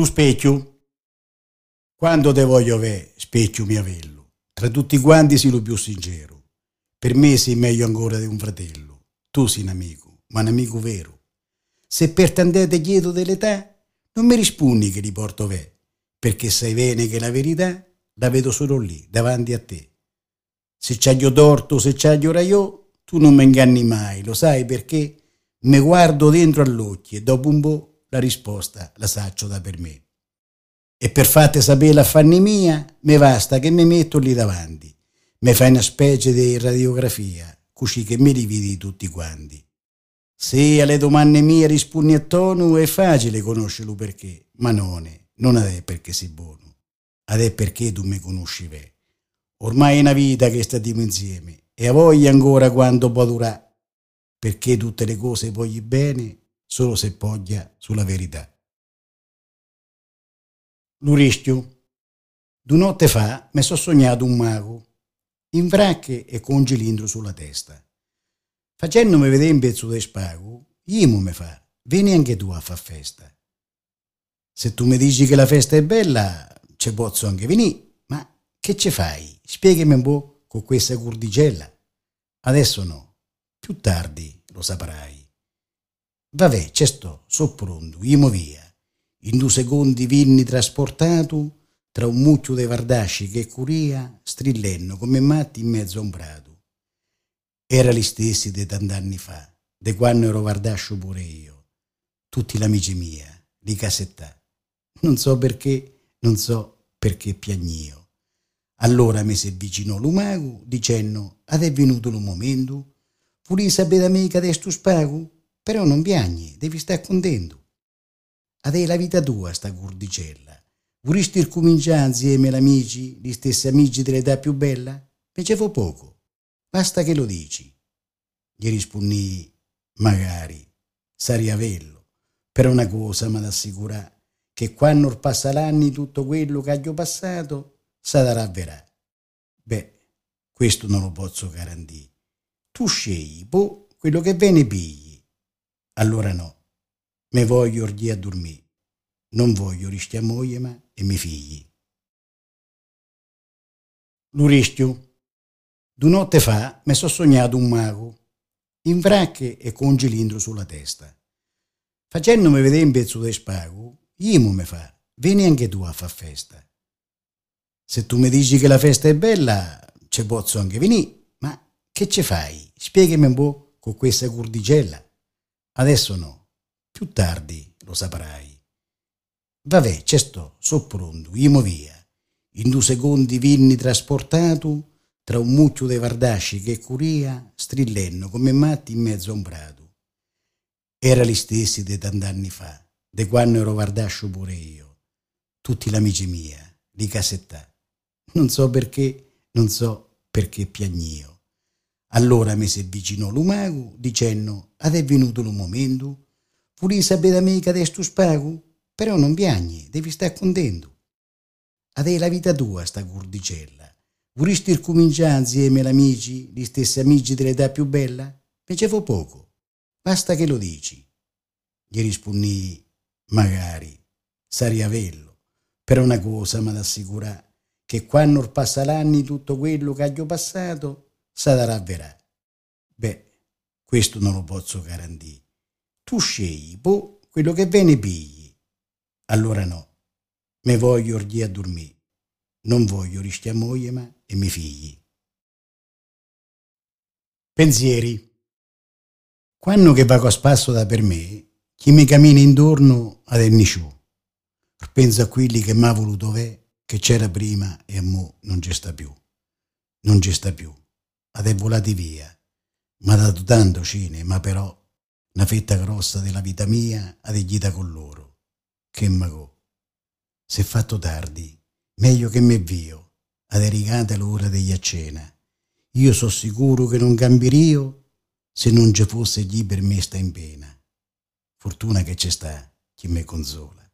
Lo specchio. Quando te voglio ve, specchio mio avello, tra tutti quanti sei lo più sincero. Per me sei meglio ancora di un fratello. Tu sei un amico, ma un amico vero. Se per t'andate chiedo dell'età, non mi rispondi che li porto ve, perché sai bene che la verità la vedo solo lì, davanti a te. Se c'aglio torto, se c'aglio io, tu non mi inganni mai, lo sai perché? Me guardo dentro all'occhio e dopo un po' la risposta la saccio da per me. E per fate sapere l'affanni mia, me basta che mi metto lì davanti. Me fai una specie di radiografia, così che mi dividi tutti quanti. Se alle domande mie rispondi a tono è facile conoscerlo perché, ma non è, non è perché sei buono, ad è perché tu mi conosci ve. Ormai è una vita che stiamo insieme e a voglia ancora quanto può durare, perché tutte le cose voglio bene solo se poggia sulla verità. L'urischio. Due notte fa mi sono sognato un mago, in fracche e con un cilindro sulla testa. Facendomi vedere un pezzo di spago, Imo mi fa, vieni anche tu a far festa. Se tu mi dici che la festa è bella, ci posso anche venire, ma che ci fai? Spiegami un po' con questa curdicella. Adesso no, più tardi lo saprai. Vabbè, ci sto, so pronto, imo via. In due secondi vinni trasportato tra un mucchio di vardasci che curia, strillenno come matti in mezzo a un prato. Era gli stessi di tant'anni fa, de quando ero vardascio pure io. Tutti l'amici mia, di casettà. Non so perché, non so perché piagnio. Allora mi si avvicinò l'umago dicendo, ad è venuto il momento, pure sapete mica di sto spago? Però non piagni, devi stare contento. Ad è la vita tua sta curdicella. Vorresti ricominciare insieme amici, gli stessi amici dell'età più bella? Facevo poco, basta che lo dici. Gli rispondi, magari, sarei avello, però una cosa mi assicura che quando passa l'anni tutto quello che ho passato sarà verrà. Beh, questo non lo posso garantire. Tu scegli, boh, quello che viene pigli allora no, me voglio orgì a dormire, non voglio rischiare moglie ma e miei figli. L'urischio. Due notte fa mi sono sognato un mago, in fracche e con un cilindro sulla testa. Facendomi vedere un pezzo di spago, Imo mi fa, vieni anche tu a far festa. Se tu mi dici che la festa è bella, ci posso anche venire, ma che ci fai? Spiegami un po' con questa curdicella. Adesso no, più tardi lo saprai. Vabbè, ci sto, so pronto, imo via. In due secondi vinni trasportato tra un mucchio di vardasci che curia, strillenno come matti in mezzo a un prato. Era gli stessi di tant'anni fa, de quando ero vardascio pure io. Tutti l'amici mia, di casettà. Non so perché, non so perché piagnio. Allora mi si avvicinò l'umago dicendo, ad è venuto il momento, pure sapete amica di sto spago, però non piagni, devi stare contento. Ad è la vita tua sta curdicella. Vorresti ricominciare insieme amici, gli stessi amici dell'età più bella? Facevo poco, basta che lo dici. Gli rispondi, magari, sarei avello, però una cosa mi assicura che quando passa l'anni tutto quello che ho passato sarà verrà. Beh, questo non lo posso garantire. Tu scegli, boh, quello che viene pigli. Allora no, me voglio orgì a dormire. Non voglio rischiare moglie ma e miei figli. Pensieri. Quando che vago a spasso da per me, chi mi cammina intorno ad ennisciù. Penso a quelli che m'ha voluto ve, che c'era prima e a mo non ci sta più. Non ci sta più è volati via. Mi ha dato tanto cine, ma però una fetta grossa della vita mia ha deghita con loro. Che mago. Se fatto tardi, meglio che me vio, ad erigata l'ora degli a cena. Io so sicuro che non cambierio se non ci fosse chi per me sta in pena. Fortuna che c'è sta chi me consola.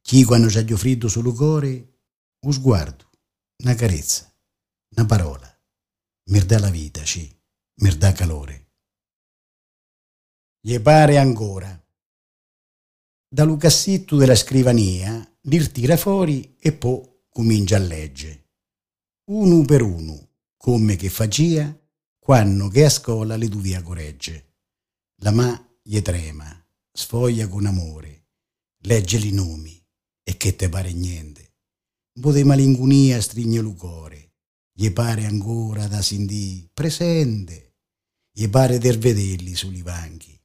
Chi quando c'ha gli freddo sul cuore, un sguardo, una carezza, una parola dà la vita, mi dà calore. Gli pare ancora. da Lucassitto della scrivania li tira fuori e poi comincia a leggere. Uno per uno, come che faccia quando che a scuola le duvia corregge. La ma gli trema, sfoglia con amore, legge i nomi e che te pare niente. Un po' di malingunia strigne il cuore, gli pare ancora da sindì presente, gli pare di vederli sui banchi,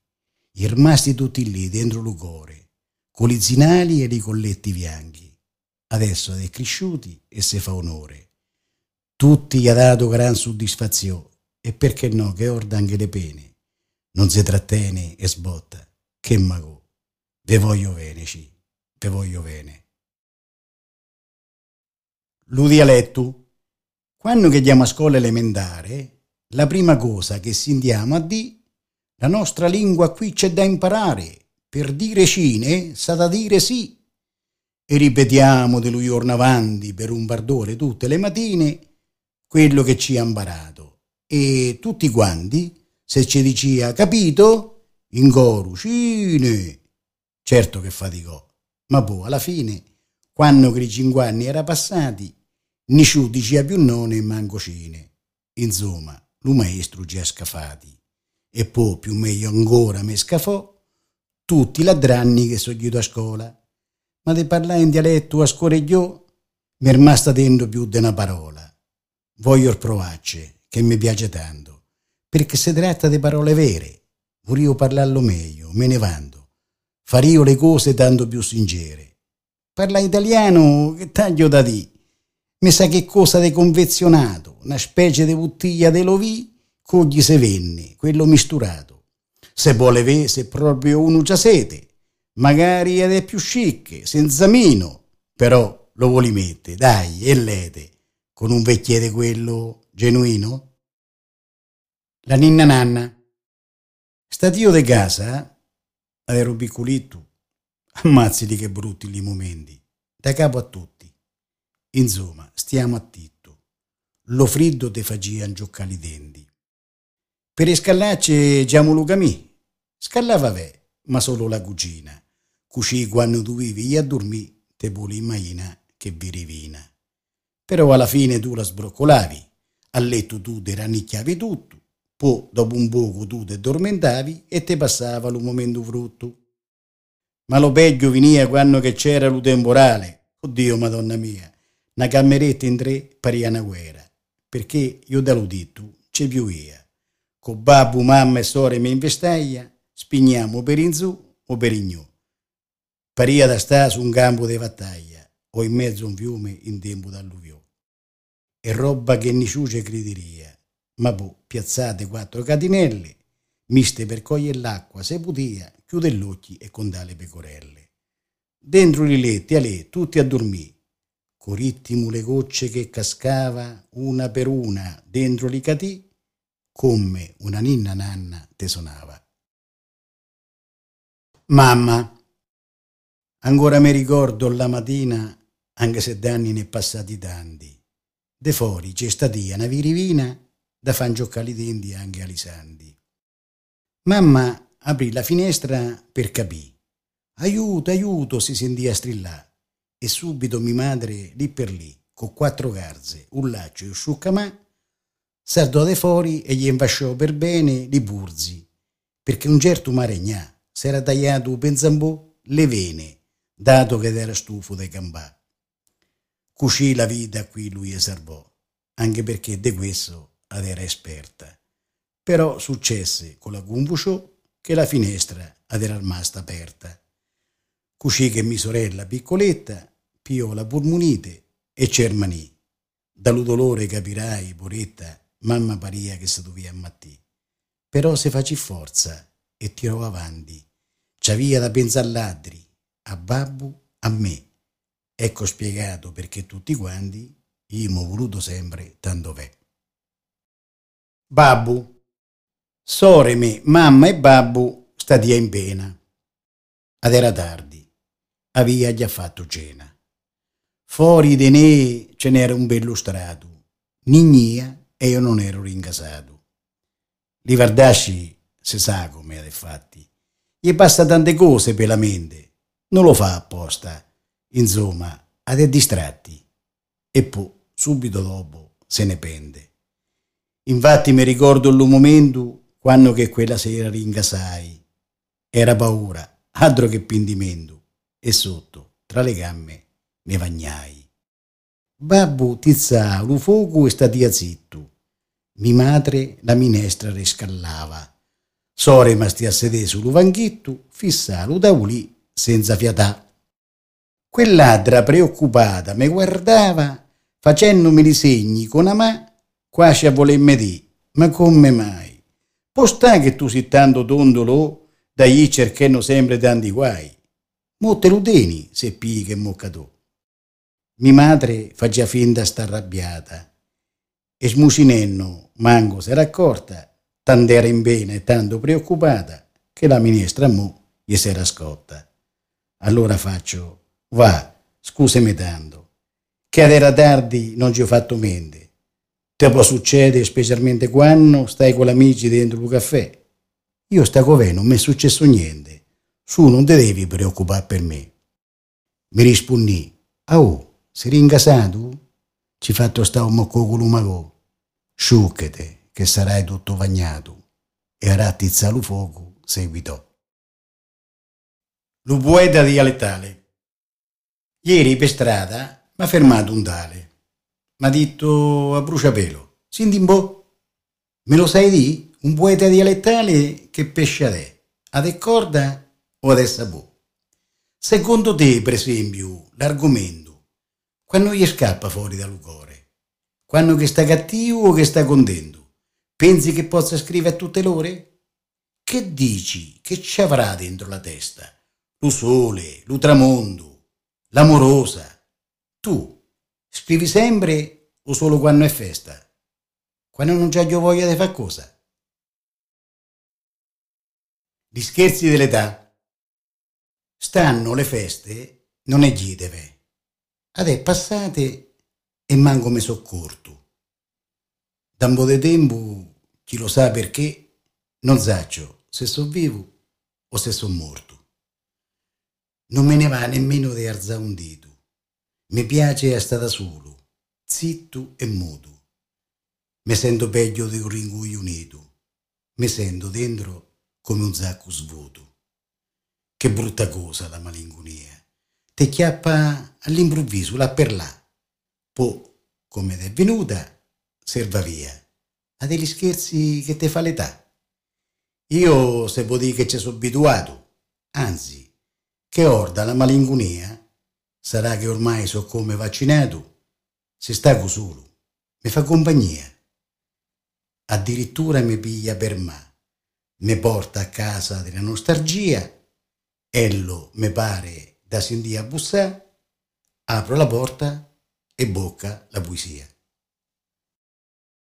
gli rimasti tutti lì dentro il cuore, con i zinali e i colletti bianchi. Adesso è cresciuti e se fa onore. Tutti gli ha dato gran soddisfazione e perché no che orda anche le pene. Non si trattene e sbotta. Che mago. Ve voglio bene, ci. Ve voglio bene. Lu dialetto. Quando andiamo a scuola elementare, la prima cosa che sentiamo a di la nostra lingua qui c'è da imparare. Per dire cine, sa da dire sì. E ripetiamo di lui giorno avanti per un bardore tutte le mattine quello che ci ha imparato. E tutti quanti, se ci diceva capito, in coro, cine. Certo che faticò, ma poi alla fine, quando che i cinque anni era passati, nessuno diceva più nome e manco cine. Insomma, lo maestro ha scafati. E poi, più meglio ancora, mi scafò tutti ladranni che sono a scuola. Ma di parlare in dialetto a scoregliò, mi è rimasta dentro più di una parola. Voglio provarci, che mi piace tanto, perché si tratta di parole vere. Volevo parlarlo meglio, me ne vando. Fario le cose tanto più sincere. Parla italiano, che taglio da di. Mi sa che cosa di convenzionato, una specie di bottiglia de lovì, cogli se venne, quello misturato. Se vuole vedere se proprio uno già sete, magari ed è più chic, senza mino, però lo vuole mettere, dai, e lete, con un vecchiere quello genuino? La ninna nanna. Statio de casa, ero piccolito, ammazzili che brutti li momenti, da capo a tutti. Insomma, stiamo a titto. Lo friddo te faceva gioccare i denti. Per scallacce giamo Lucamì. Scallava ve, ma solo la cucina. Cucì quando tu vivi a dormì, te puli immagina che vi rivina. Però alla fine tu la sbroccolavi, a letto tu te rannicchiavi tutto, poi dopo un poco tu ti addormentavi e ti passava lo momento frutto. Ma lo peggio veniva quando che c'era lo temporale. Oddio, madonna mia, una cameretta in tre paria una guerra, perché io da lo detto c'è più io. Con babbo, mamma e sorelle mi investaia, spigniamo per in su o per in giù. Paria da sta su un campo di battaglia o in mezzo a un fiume in tempo d'alluvio. E roba che ci crederia ma poi piazzate quattro catinelle, miste per cogliere l'acqua, se potia, chiude gli occhi e contà le pecorelle. Dentro i letti a lei, tutti a dormire, corittimo le gocce che cascava una per una dentro i catì, come una ninna nanna te sonava. Mamma, ancora mi ricordo la mattina, anche se d'anni ne passati tanti, de fuori c'è statia una virivina da fan giocare i denti anche a Lisandi. Mamma aprì la finestra per capire. Aiuto, aiuto, si sentia strillare. E subito mia madre, lì per lì, con quattro garze, un laccio e un sciuccamà, sardò de fuori e gli invasciò per bene li burzi, perché un certo maregnà s'era tagliato pensambò le vene, dato che era stufo dei gambà. Cuscì la vita qui lui e servò, anche perché di questo ad era esperta. Però successe con la Gumbusciò che la finestra ad era rimasta aperta. Cuscì che mia sorella piccoletta piò la pulmonite e cermanì. Dallo dolore capirai, poretta, mamma paria che si doveva ammattì. Però se facì forza e tirò avanti. C'avia da pensare ladri, a babbo, a me. Ecco spiegato perché tutti quanti io ho voluto sempre tanto v'è. Babbu. Soremi, mamma e babbu stadia in pena. Ad era tardi. Avia già fatto cena. Fuori di ne ce n'era un bello strato. Nignia e io non ero rincasato. Li Vardasci se sa come ha fatti. Gli passa tante cose per la mente. non lo fa apposta, insomma, ad è distratti. E poi, subito dopo, se ne pende. Infatti mi ricordo il momento quando che quella sera ringasai. Era paura, altro che pindimento, e sotto, tra le gambe, ne vagnai. Babbo tizzà lu fuoco e statia zitto. Mi madre la minestra riscallava. So rimasti a sedere sul vanchitto, fissa lu taulì senza fiatà. Quell'adra preoccupata mi guardava facendomi i segni con mano quasi a volermi dire, ma come mai? Può sta che tu sei tanto tondolo da gli cercando sempre tanti guai? Motte ludeni se pii che moccatò. Mi madre faceva finta sta arrabbiata e smucinenno manco si era accorta, tanto era in bene e tanto preoccupata che la minestra mo gli si era scotta. Allora faccio Va, scusami tanto, che ad era tardi non ci ho fatto mente. Te può succedere specialmente quando stai con amici dentro un caffè. Io sta con non mi è successo niente. Su, non te devi preoccupare per me. Mi rispondi, ah oh, sei ringasato? Ci fatto sta un mocco con l'umagò. Sciucchete, che sarai tutto bagnato. E a rattizza fuoco seguitò. Lu poeta dialettale Ieri per strada mi ha fermato un tale. Mi ha detto a bruciapelo, senti un po', me lo sai di? Un poeta dialettale che pesce a te, corda o ad sabò? Secondo te, per esempio, l'argomento, quando gli scappa fuori dal cuore, quando che sta cattivo o che sta contento, pensi che possa scrivere a tutte l'ore? Che dici? Che ci avrà dentro la testa? Lo sole, lo tramonto, l'amorosa. Tu scrivi sempre o solo quando è festa? Quando non c'è voglia di fare cosa? Gli scherzi dell'età. Stanno le feste, non è giteve. Adè passate e manco me soccorto. Da un po' di tempo, chi lo sa perché, non saccio se sono vivo o se sono morto. Non me ne va nemmeno di alzare un dito. Mi piace essere da solo, zitto e muto. Mi sento peggio di un ringuio unito. Mi sento dentro come un sacco svuoto. Che brutta cosa la malinconia. Te chiappa all'improvviso, là per là. Poi, come è venuta, serva via. A degli scherzi che te fa l'età. Io se può dire che ci sono abituato, anzi, che orda la malingunia? Sarà che ormai so come vaccinato? Se sta solo, mi fa compagnia. Addirittura mi piglia per me, mi porta a casa della nostalgia, ello mi pare da sentire a bussare, apro la porta e bocca la poesia.